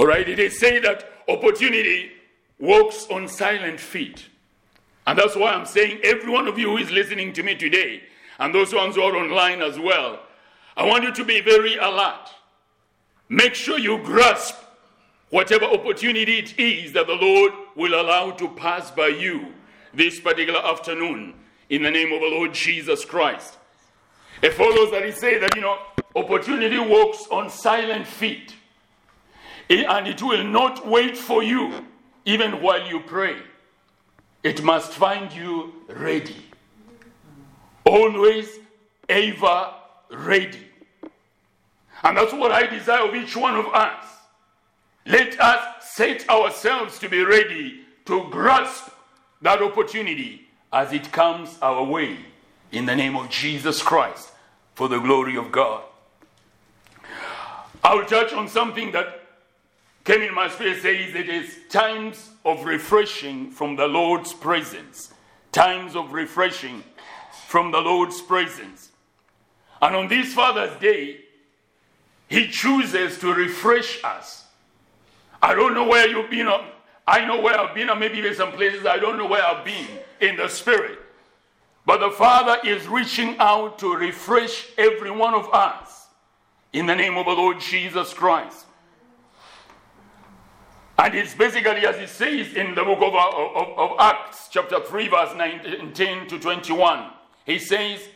All right, is said that opportunity walks on silent feet. And that's why I'm saying, every one of you who is listening to me today, and those ones who are online as well, I want you to be very alert. Make sure you grasp whatever opportunity it is that the Lord will allow to pass by you this particular afternoon in the name of the Lord Jesus Christ. It follows that he says that, you know, opportunity walks on silent feet Eh, and it will not wait for you even while you pray. It must find you ready. Always, ever ready. And that's what I desire of each one of us. Let us set ourselves to be ready to grasp that opportunity as it comes our way in the name of Jesus Christ for the glory of God. I'll touch on something that came in my spirit says it is times of refreshing from the Lord's presence. Times of refreshing from the Lord's presence. And on this Father's Day, He chooses to refresh us. I don't know where you've been. Um, I know where I've been, or maybe even some places I don't know where I've been in the Spirit. But the Father is reaching out to refresh every one of us in the name of the Lord Jesus Christ. And it's basically as it says in the book of, of, of, Acts, chapter 3, verse 19 to 21. He says,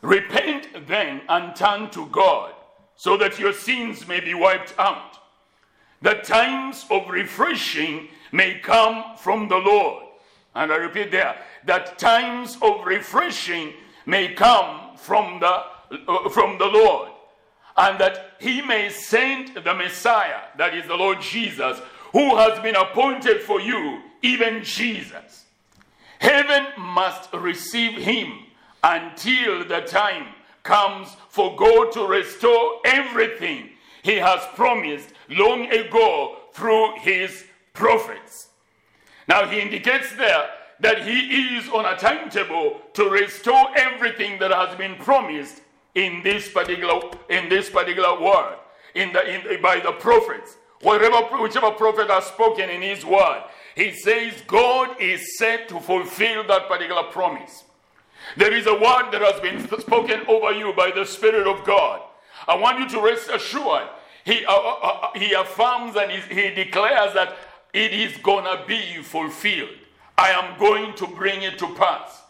Repent then and turn to God, so that your sins may be wiped out. The times of refreshing may come from the Lord. And I repeat there, that times of refreshing may come from the, uh, from the Lord. And that he may send the Messiah, that is the Lord Jesus, who has been appointed for you, even Jesus. Heaven must receive him until the time comes for God to restore everything he has promised long ago through his prophets. Now, he indicates there that he is on a timetable to restore everything that has been promised in this particular in this particular word in the in, by the prophets Whatever, whichever prophet has spoken in his word, he says God is set to fulfill that particular promise. There is a word that has been spoken over you by the Spirit of God. I want you to rest assured. He, uh, uh, uh, he affirms and he declares that it is to be fulfilled. I am going to bring it to pass.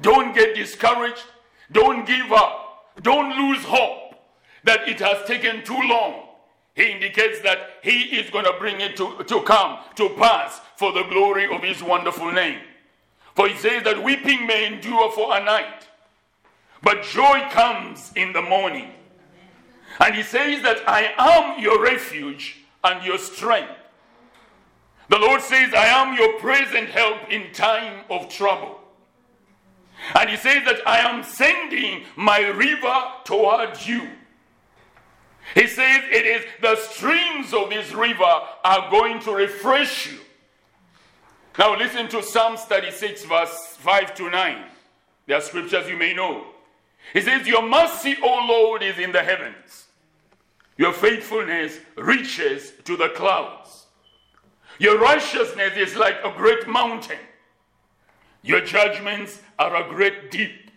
Don't get discouraged. Don't give up. Don't lose hope that it has taken too long he indicates that he is going to bring it to, to come to pass for the glory of his wonderful name. For he says that weeping may endure for a night, but joy comes in the morning. And he says that I am your refuge and your strength. The Lord says, I am your present help in time of trouble. And he says that I am sending my river towards you. He says it is the streams of this river are going to refresh you. Now listen to Psalms 36, verse 5 to 9. There are scriptures you may know. He says, Your mercy, O Lord, is in the heavens. Your faithfulness reaches to the clouds. Your righteousness is like a great mountain. Your judgments are a great deep.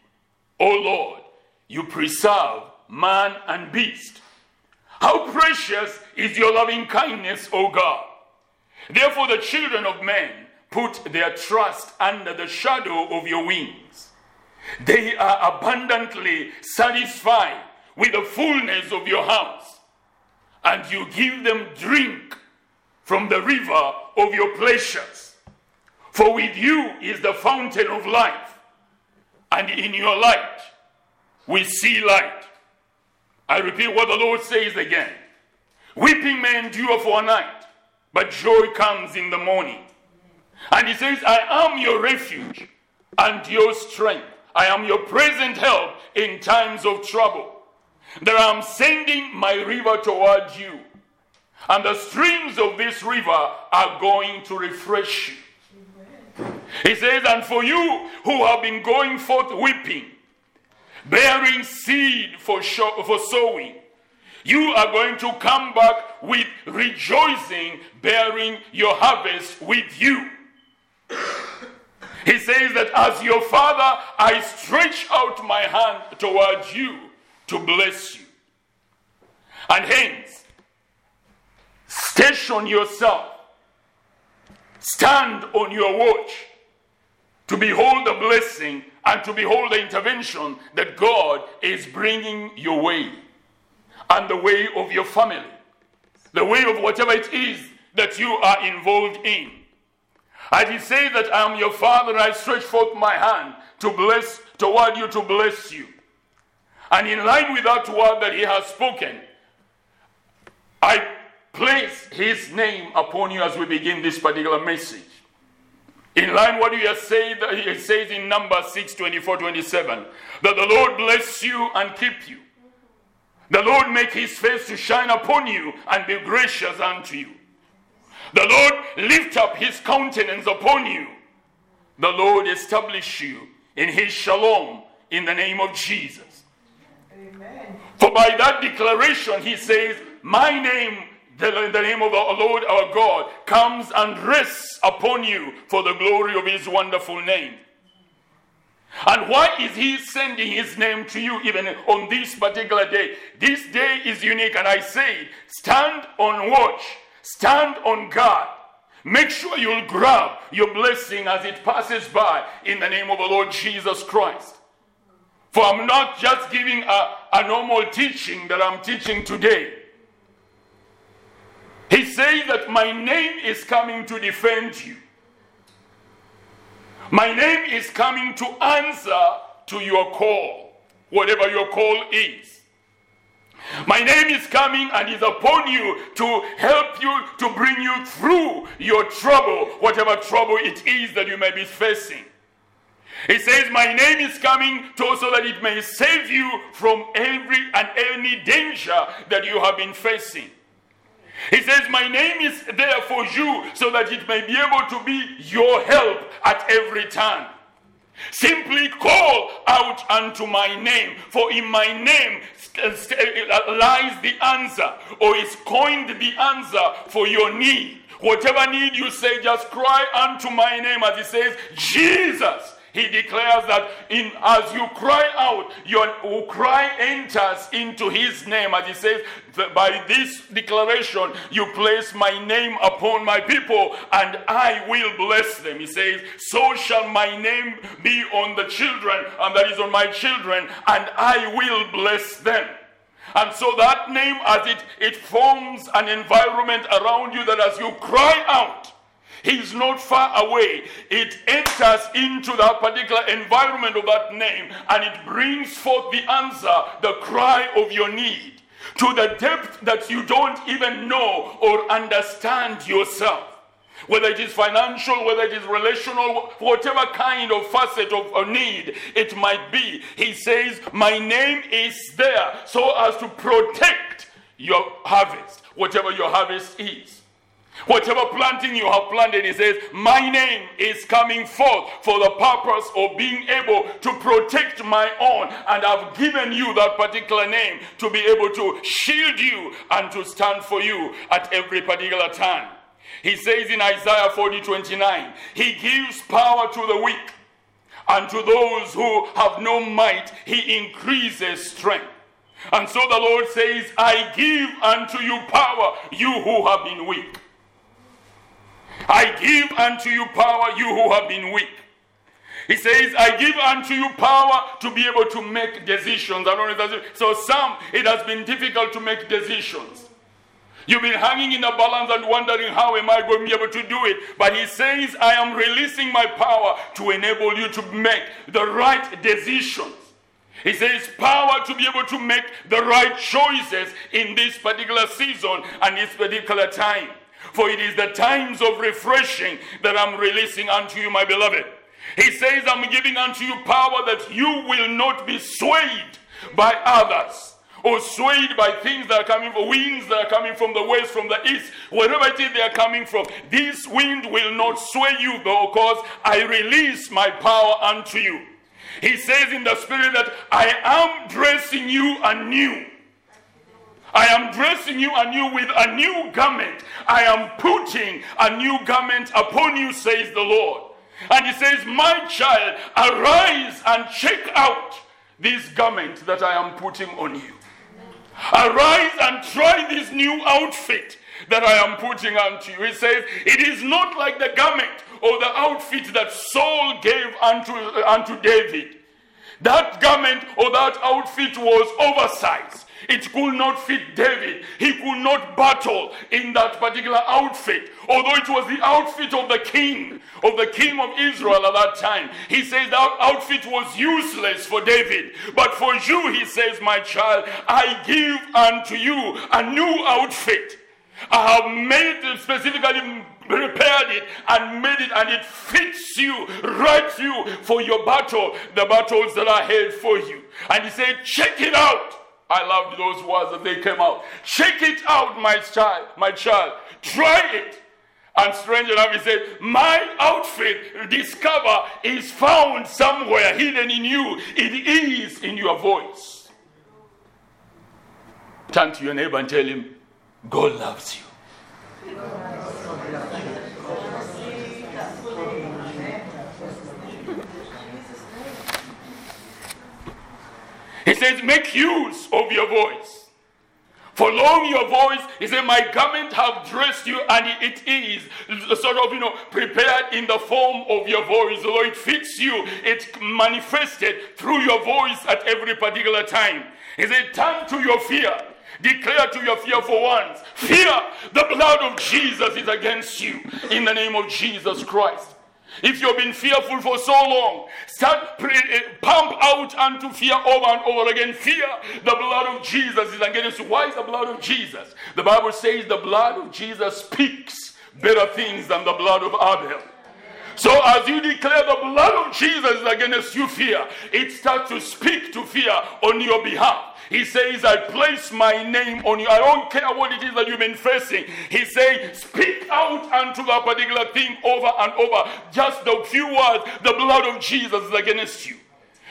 O Lord, you preserve man and beast. How precious is your loving kindness, O God. Therefore, the children of men put their trust under the shadow of your wings. They are abundantly satisfied with the fullness of your house, and you give them drink from the river of your pleasures. For with you is the fountain of life, and in your light we see light. I repeat what the Lord says again. Weeping may endure for a night, but joy comes in the morning. And he says, I am your refuge and your strength. I am your present help in times of trouble. That I am sending my river towards you. And the streams of this river are going to refresh you. He says, And for you who have been going forth weeping, bearing seed for, for sowing. You are going to come back with rejoicing, bearing your harvest with you. He says that as your father, I stretch out my hand towards you to bless you. And hence, station yourself, stand on your watch to behold the blessing and to behold the intervention that God is bringing your way and the way of your family, the way of whatever it is that you are involved in. And he said that I am your father, I stretch forth my hand to bless toward you to bless you. And in line with that word that he has spoken, I place his name upon you as we begin this particular message. In line what you have said, it says in number 6, 24, 27, that the Lord bless you and keep you. The Lord make his face to shine upon you and be gracious unto you. The Lord lift up his countenance upon you. The Lord establish you in his shalom in the name of Jesus. Amen. For by that declaration, he says, My name the, the name of the Lord our God comes and rests upon you for the glory of his wonderful name. And why is he sending his name to you even on this particular day? This day is unique, and I say, stand on watch, stand on guard. Make sure you'll grab your blessing as it passes by in the name of the Lord Jesus Christ. For I'm not just giving a, a normal teaching that I'm teaching today. He says that my name is coming to defend you. My name is coming to answer to your call, whatever your call is. My name is coming and is upon you to help you to bring you through your trouble, whatever trouble it is that you may be facing. He says, My name is coming to so that it may save you from every and any danger that you have been facing. He says, My name is there for you so that it may be able to be your help at every time. Simply call out unto my name, for in my name lies the answer, or is coined the answer for your need. Whatever need you say, just cry unto my name, as he says, Jesus. He declares that in as you cry out, your cry enters into his name. As he says, by this declaration, you place my name upon my people, and I will bless them. He says, So shall my name be on the children, and that is on my children, and I will bless them. And so that name, as it, it forms an environment around you, that as you cry out, He's not far away. It enters into that particular environment of that name and it brings forth the answer, the cry of your need to the depth that you don't even know or understand yourself. Whether it is financial, whether it is relational, whatever kind of facet of a need it might be, he says, My name is there so as to protect your harvest, whatever your harvest is. Whatever planting you have planted, he says, My name is coming forth for the purpose of being able to protect my own. And I've given you that particular name to be able to shield you and to stand for you at every particular time. He says in Isaiah 40 29, He gives power to the weak, and to those who have no might, He increases strength. And so the Lord says, I give unto you power, you who have been weak. I give unto you power, you who have been weak. He says, I give unto you power to be able to make decisions. So some it has been difficult to make decisions. You've been hanging in the balance and wondering how am I going to be able to do it. But he says, I am releasing my power to enable you to make the right decisions. He says, power to be able to make the right choices in this particular season and this particular time. For it is the times of refreshing that I'm releasing unto you, my beloved. He says, I'm giving unto you power that you will not be swayed by others or swayed by things that are coming from winds that are coming from the west, from the east, wherever it is they are coming from. This wind will not sway you though, because I release my power unto you. He says in the spirit that I am dressing you anew. I am dressing you anew with a new garment. I am putting a new garment upon you, says the Lord. And he says, My child, arise and check out this garment that I am putting on you. Arise and try this new outfit that I am putting unto you. He says, It is not like the garment or the outfit that Saul gave unto, uh, unto David. That garment or that outfit was oversized. It could not fit David. He could not battle in that particular outfit. Although it was the outfit of the king, of the king of Israel at that time. He says that outfit was useless for David. But for you, he says, my child, I give unto you a new outfit. I have made it specifically prepared it and made it and it fits you right you for your battle the battles that are ahead for you and he said check it out I loved those words as they came out. Shake it out, my child, my child. Try it. And strange enough, he said, My outfit, discover, is found somewhere hidden in you. It is in your voice. Turn to your neighbor and tell him, God loves you. He says, Make use of your voice. For long your voice, he said, My garment have dressed you, and it is sort of, you know, prepared in the form of your voice. Although it fits you, it manifested through your voice at every particular time. He said, Turn to your fear. Declare to your fearful ones, Fear, the blood of Jesus is against you in the name of Jesus Christ. If you've been fearful for so long, start pre- eh, pump out unto fear over and over again. Fear, the blood of Jesus is against you. Why is the blood of Jesus? The Bible says the blood of Jesus speaks better things than the blood of Abel. So as you declare the blood of Jesus against you, fear, it starts to speak to fear on your behalf. He says, I place my name on you. I don't care what it is that you've been facing. He says, speak out unto that particular thing over and over. Just the few words, the blood of Jesus is against you.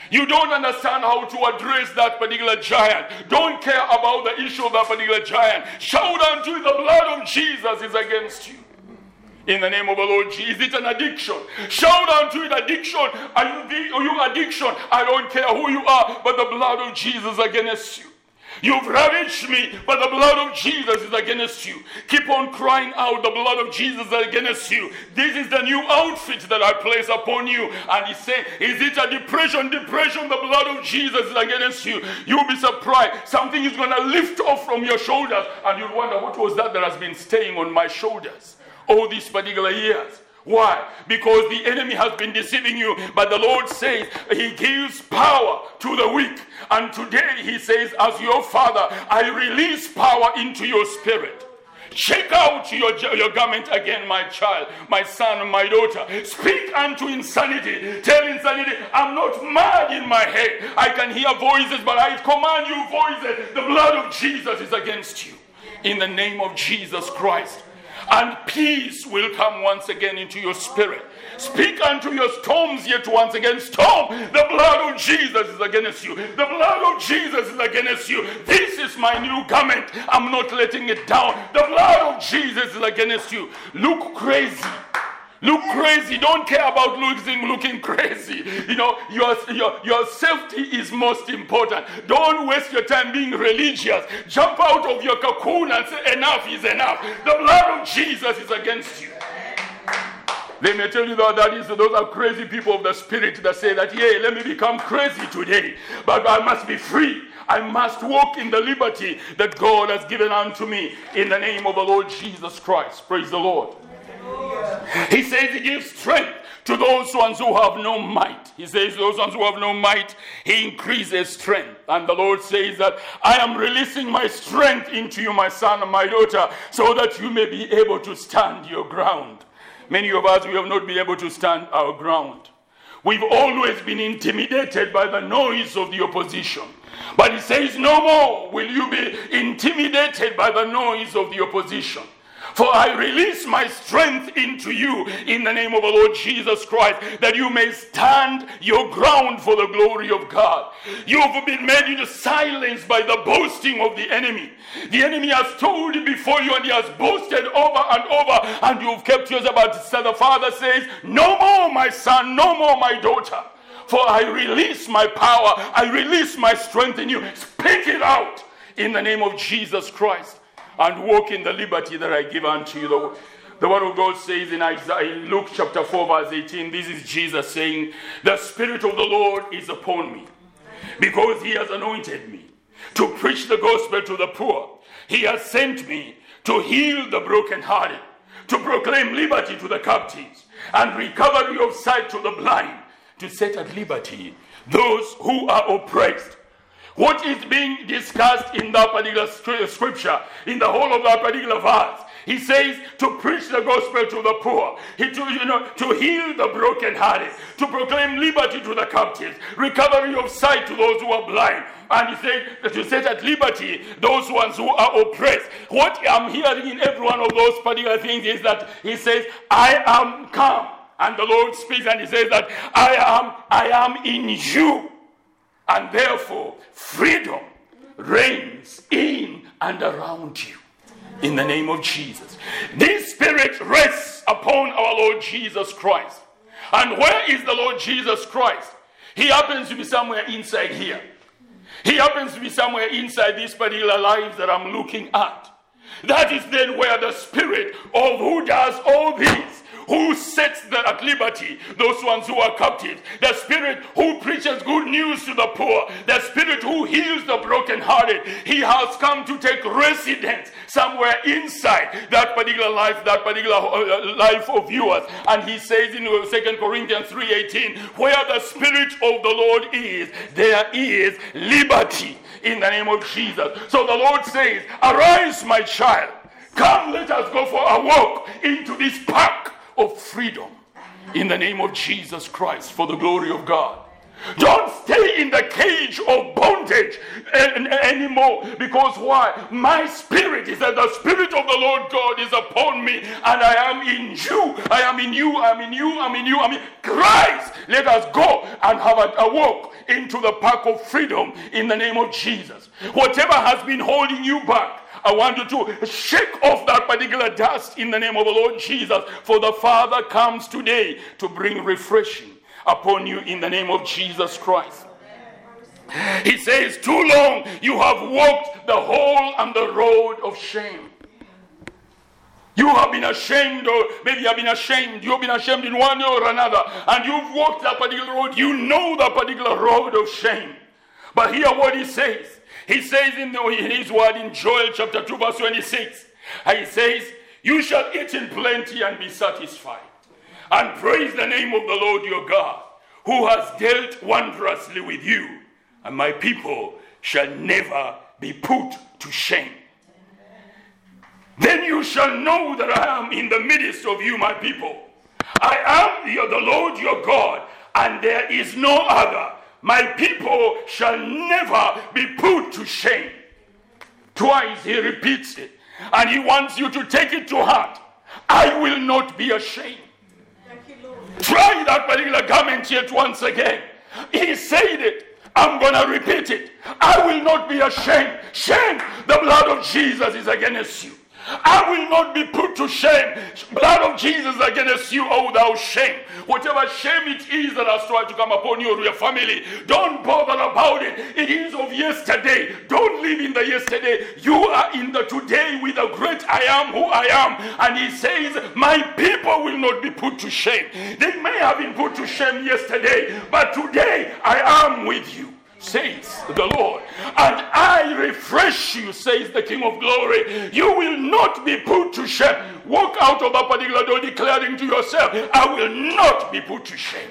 You don't understand how to address that particular giant. Don't care about the issue of that particular giant. Shout unto the blood of Jesus is against you in the name of the Lord Jesus. It's an addiction. Shout unto it addiction. Are you, the, are you addiction? I don't care who you are, but the blood of Jesus against you. You've ravished me, but the blood of Jesus is against you. Keep on crying out, the blood of Jesus is against you. This is the new outfit that I place upon you. And he said, Is it a depression? Depression, the blood of Jesus is against you. You'll be surprised. Something is going to lift off from your shoulders, and you'll wonder, What was that that has been staying on my shoulders? All these particular years. Why? Because the enemy has been deceiving you. But the Lord says He gives power to the weak. And today He says, As your Father, I release power into your spirit. Check out your, your garment again, my child, my son, my daughter. Speak unto insanity. Tell insanity, I'm not mad in my head. I can hear voices, but I command you voices. The blood of Jesus is against you. In the name of Jesus Christ and peace will come once again into your spirit. Speak unto your storms yet once again. Storm, the blood of Jesus is against you. The blood of Jesus is against you. This is my new garment. I'm not letting it down. The blood of Jesus is against you. Look crazy. Look crazy. Don't care about looking looking crazy. You know, your, your, your safety is most important. Don't waste your time being religious. Jump out of your cocoon and say, enough is enough. The blood of Jesus is against you. They may tell you that that is those are crazy people of the spirit that say that, yeah, let me become crazy today, but I must be free. I must walk in the liberty that God has given unto me in the name of the Lord Jesus Christ. Praise the Lord. He says he gives strength to those ones who have no might. He says, Those ones who have no might, he increases strength. And the Lord says that I am releasing my strength into you, my son and my daughter, so that you may be able to stand your ground. Many of us, we have not been able to stand our ground. We've always been intimidated by the noise of the opposition. But he says, No more will you be intimidated by the noise of the opposition. For I release my strength into you in the name of the Lord Jesus Christ, that you may stand your ground for the glory of God. You have been made into silence by the boasting of the enemy. The enemy has told before you, and he has boasted over and over, and you've kept yours about it. So the Father says, No more, my son, no more, my daughter. For I release my power, I release my strength in you. Speak it out in the name of Jesus Christ and walk in the liberty that I give unto you. The, the word of God says in Isaiah, in Luke chapter 4, verse 18, this is Jesus saying, The Spirit of the Lord is upon me, because he has anointed me to preach the gospel to the poor. He has sent me to heal the brokenhearted, to proclaim liberty to the captives, and recovery of sight to the blind, to set at liberty those who are oppressed what is being discussed in that particular scripture, in the whole of that particular verse, he says to preach the gospel to the poor, he to, you know, to heal the brokenhearted, to proclaim liberty to the captives, recovery of sight to those who are blind. And he said to set at liberty those ones who are oppressed. What I'm hearing in every one of those particular things is that he says, I am come. And the Lord speaks and he says that I am, I am in you and therefore, freedom reigns in and around you. In the name of Jesus. This spirit rests upon our Lord Jesus Christ. And where is the Lord Jesus Christ? He happens to be somewhere inside here. He happens to be somewhere inside these particular lives that I'm looking at. That is then where the spirit of who does all this who sets the, at liberty those ones who are captive, the Spirit who preaches good news to the poor, the Spirit who heals the brokenhearted. He has come to take residence somewhere inside that particular life, that particular uh, life of yours. And he says in Second Corinthians 3:18, where the Spirit of the Lord is, there is liberty in the name of Jesus. So the Lord says, Arise, my child. Come, let us go for a walk into this park of freedom in the name of Jesus Christ for the glory of God. Don't stay in the cage of bondage anymore. Because why? My spirit is that the spirit of the Lord God is upon me, and I am in you. I am in you. I am in you. I'm in you. I'm in Christ. Let us go and have a, a walk into the park of freedom in the name of Jesus. Whatever has been holding you back, I want you to shake off that particular dust in the name of the Lord Jesus. For the Father comes today to bring refreshing upon you in the name of Jesus Christ. He says, Too long you have walked the whole and the road of shame. You have been ashamed, or maybe you have been ashamed. You've been ashamed in one way or another, and you've walked that particular road. You know that particular road of shame. But hear what he says. He says in, the, in his word in Joel chapter 2, verse 26, he says, You shall eat in plenty and be satisfied, and praise the name of the Lord your God, who has dealt wondrously with you, and my people shall never be put to shame. Then you shall know that I am in the midst of you, my people. I am the Lord your God, and there is no other. My people shall never be put to shame. Twice he repeats it, and he wants you to take it to heart. I will not be ashamed. Try that particular garment yet once again. He said it. I'm going to repeat it. I will not be ashamed. Shame, the blood of Jesus is against you. I will not be put to shame. Blood of Jesus against you, oh thou shame. Whatever shame it is that has tried to come upon you or your family, don't bother about it. It is of yesterday. Don't live in the yesterday. You are in the today with the great I am who I am. And he says, My people will not be put to shame. They may have been put to shame yesterday, but today I am with you says the Lord. And I refresh you, says the King of glory. You will not be put to shame. Walk out of that particular door declaring to yourself, I will not be put to shame.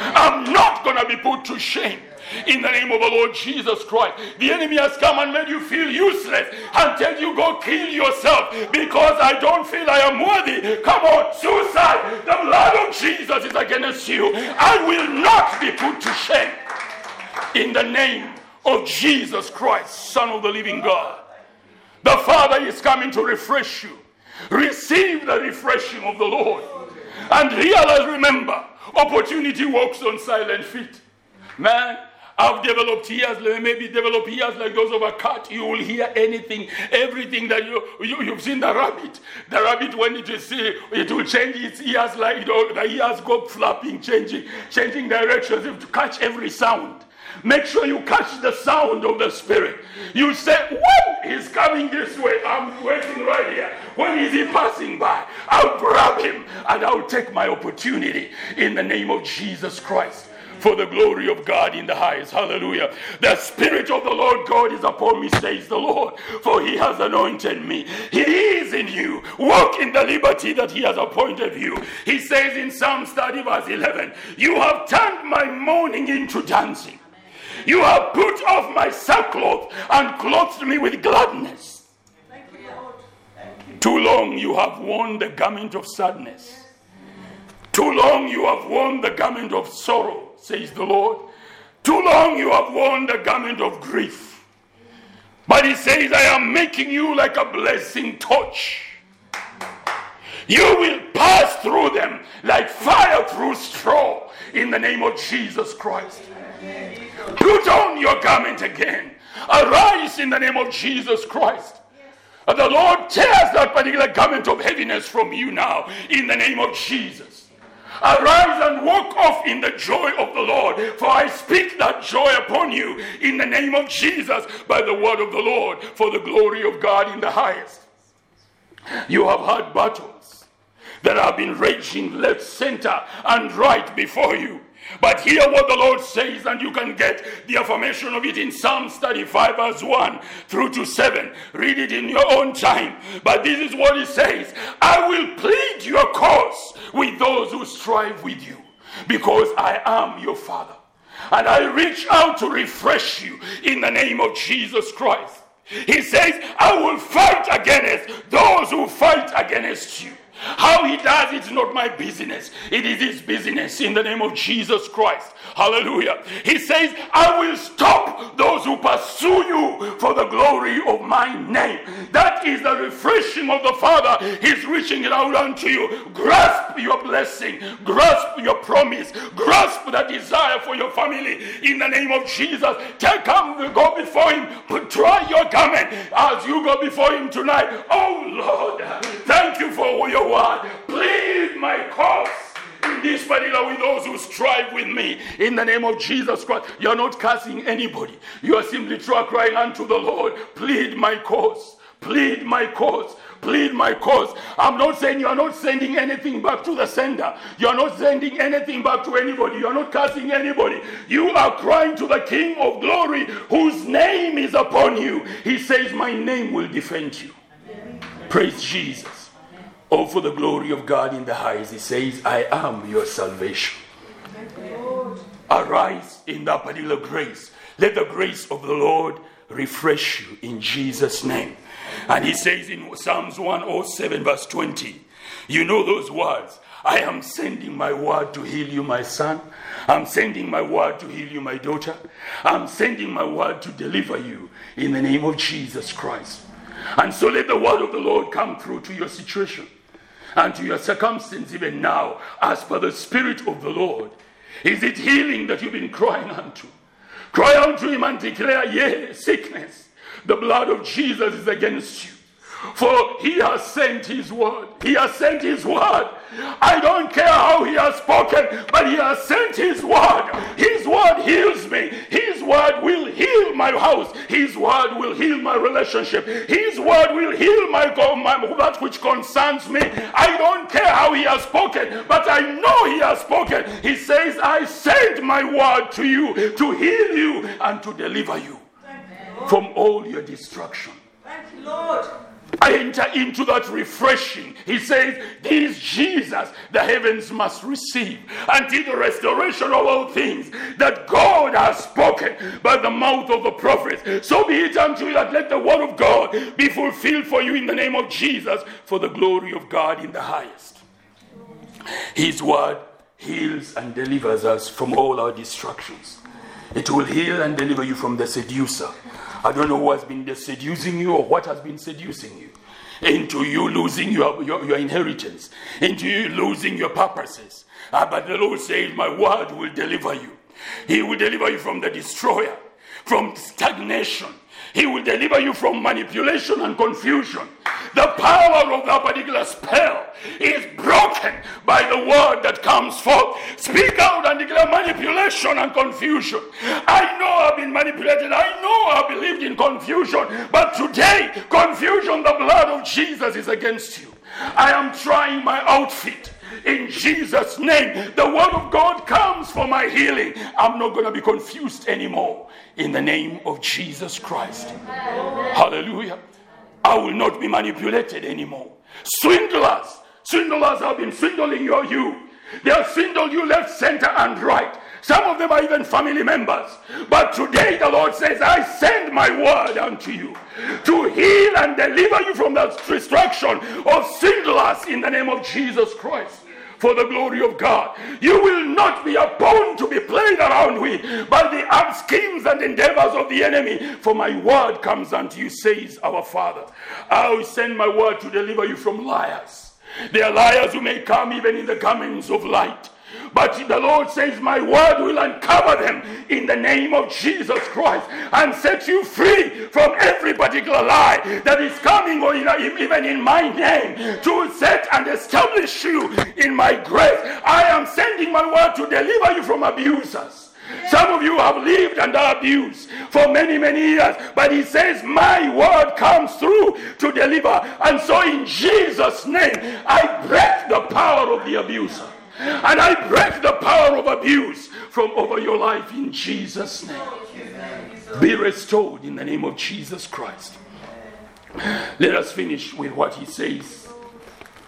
I'm not going to be put to shame. In the name of the Lord Jesus Christ. The enemy has come and made you feel useless until you go kill yourself because I don't feel I am worthy. Come on, suicide. The blood of Jesus is against you. I will not be put to shame in the name of Jesus Christ, Son of the living God. The Father is coming to refresh you. Receive the refreshing of the Lord. And realize, remember, opportunity walks on silent feet. Man, I've developed ears, maybe develop ears like those of a cat. You will hear anything, everything that you, you you've seen the rabbit. The rabbit, when it is see, it will change its ears like know, the ears go flapping, changing, changing directions to catch every sound. Make sure you catch the sound of the Spirit. You say, What is coming this way? I'm waiting right here. When is he passing by? I'll grab him and I'll take my opportunity in the name of Jesus Christ for the glory of God in the highest. Hallelujah. The Spirit of the Lord God is upon me, says the Lord, for he has anointed me. He is in you. Walk in the liberty that he has appointed you. He says in Psalm 30, verse 11, You have turned my mourning into dancing. You have put off my sackcloth and clothed me with gladness. Too long you have worn the garment of sadness. Too long you have worn the garment of sorrow says the Lord. Too long you have worn the garment of grief. But he says, I am making you like a blessing torch. You will pass through them like fire through straw in the name of Jesus Christ. Put on your garment again. Arise in the name of Jesus Christ. And the Lord tears that particular garment of heaviness from you now in the name of Jesus. Arise and walk off in the joy of the Lord, for I speak that joy upon you in the name of Jesus by the word of the Lord, for the glory of God in the highest. You have had battles that have been raging left, center, and right before you. But hear what the Lord says, and you can get the affirmation of it in Psalms 35, verse 1 through to 7. Read it in your own time. But this is what He says I will plead your cause with those who strive with you, because I am your Father. And I reach out to refresh you in the name of Jesus Christ. He says, I will fight against those who fight against you. How he does it's not my business. It is his business in the name of Jesus Christ. Hallelujah. He says, I will stop those who pursue you for the glory of my name. That is the refreshing of the Father. He's reaching it out unto you. Grasp your blessing, grasp your promise, grasp the desire for your family in the name of Jesus. Take come, go before him, try your garment as you go before him tonight. Oh Lord, thank you for your Plead my cause in this particular with those who strive with me in the name of Jesus Christ. You're not cursing anybody. You are simply crying unto the Lord, plead my cause, plead my cause. Plead my cause. I'm not saying you're not sending anything back to the sender. You're not sending anything back to anybody. You're not cursing anybody. You are crying to the King of glory whose name is upon you. He says, My name will defend you. Praise Jesus. Oh, for the glory of God in the highest. He says, I am your salvation. Arise in that particular grace. Let the grace of the Lord refresh you in Jesus' name. And he says in Psalms 107, verse 20, you know those words. I am sending my word to heal you, my son. I'm sending my word to heal you, my daughter. I'm sending my word to deliver you in the name of Jesus Christ. And so let the word of the Lord come through to your situation and to your circumstance even now, as per the Spirit of the Lord? Is it healing that you've been crying unto? Cry unto Him and declare, Yea, sickness, the blood of Jesus is against you. For he has sent his word. He has sent his word. I don't care how he has spoken, but he has sent his word. His word heals me. His word will heal my house. His word will heal my relationship. His word will heal my, my that which concerns me. I don't care how he has spoken, but I know he has spoken. He says, I send my word to you to heal you and to deliver you from all your destruction. Thank you, Lord. I enter into that refreshing. He says, This Jesus the heavens must receive until the restoration of all things that God has spoken by the mouth of the prophets. So be it unto you that let the word of God be fulfilled for you in the name of Jesus for the glory of God in the highest. His word heals and delivers us from all our destructions. It will heal and deliver you from the seducer. I don't know who has been seducing you or what has been seducing you. into you losing your, your, your inheritance, into you losing your purposes. Ah, but the Lord says, My word will deliver you. He will deliver you from the destroyer, from stagnation. He will deliver you from manipulation and confusion. The power of that particular spell is broken by the word that comes forth. Speak out and declare manipulation and confusion. I know I've been manipulated. I know I've believed in confusion. But today, confusion, the blood of Jesus is against you. I am trying my outfit in Jesus' name. The word of God comes for my healing. I'm not going to be confused anymore in the name of Jesus Christ. Hallelujah. I will not be manipulated anymore. Swindlers, swindlers have been swindling your you. They have swindled you left, center, and right. Some of them are even family members. But today the Lord says, I send my word unto you to heal and deliver you from the destruction of swindlers in the name of Jesus Christ for the glory of God. You will not be a pawn to be played around with by the schemes and endeavors of the enemy. For my word comes unto you, says our Father. I will send my word to deliver you from liars. There are liars who may come even in the comings of light. But the Lord says, My word will uncover them in the name of Jesus Christ and set you free from every particular lie that is coming, or even in my name, to set and establish you in my grace. I am sending my word to deliver you from abusers. Some of you have lived under abuse for many, many years, but he says, My word comes through to deliver. And so, in Jesus' name, I break the power of the abuser. And I break the power of abuse from over your life in Jesus' name. Be restored in the name of Jesus Christ. Let us finish with what he says.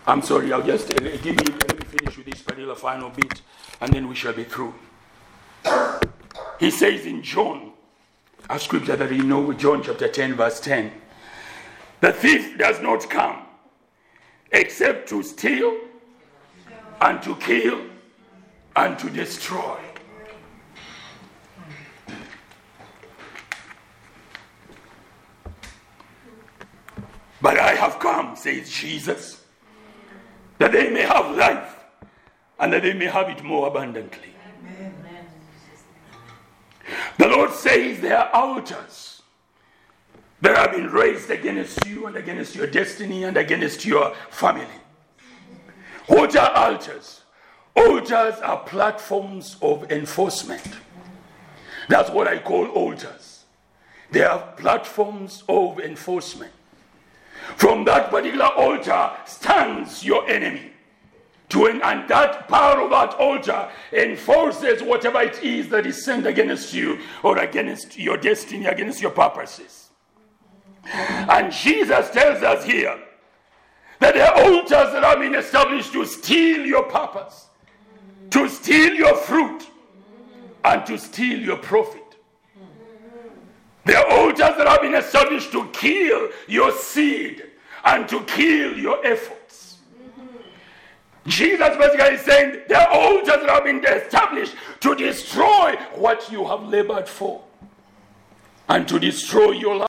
I'm sorry, I'll just uh, give me, let me finish with this particular final bit and then we shall be through. He says in John, a scripture that you know, John chapter 10, verse 10, the thief does not come except to steal and to kill and to destroy. But I have come, says Jesus, that they may have life and that they may have it more abundantly. The Lord says there are altars that have been raised against you and against your destiny and against your family. What are altars? Altars are platforms of enforcement. That's what I call altars. They are platforms of enforcement. From that particular altar stands your enemy. To en- and that power of that altar enforces whatever it is that is sent against you or against your destiny, against your purposes. And Jesus tells us here that are altars that have been established to steal your purpose, to steal your fruit, and to steal your profit. Are altars that have been established to kill your seed and to kill your efforts. Jesus basically is saying are altars that have been established to destroy what you have labored for and to destroy your life.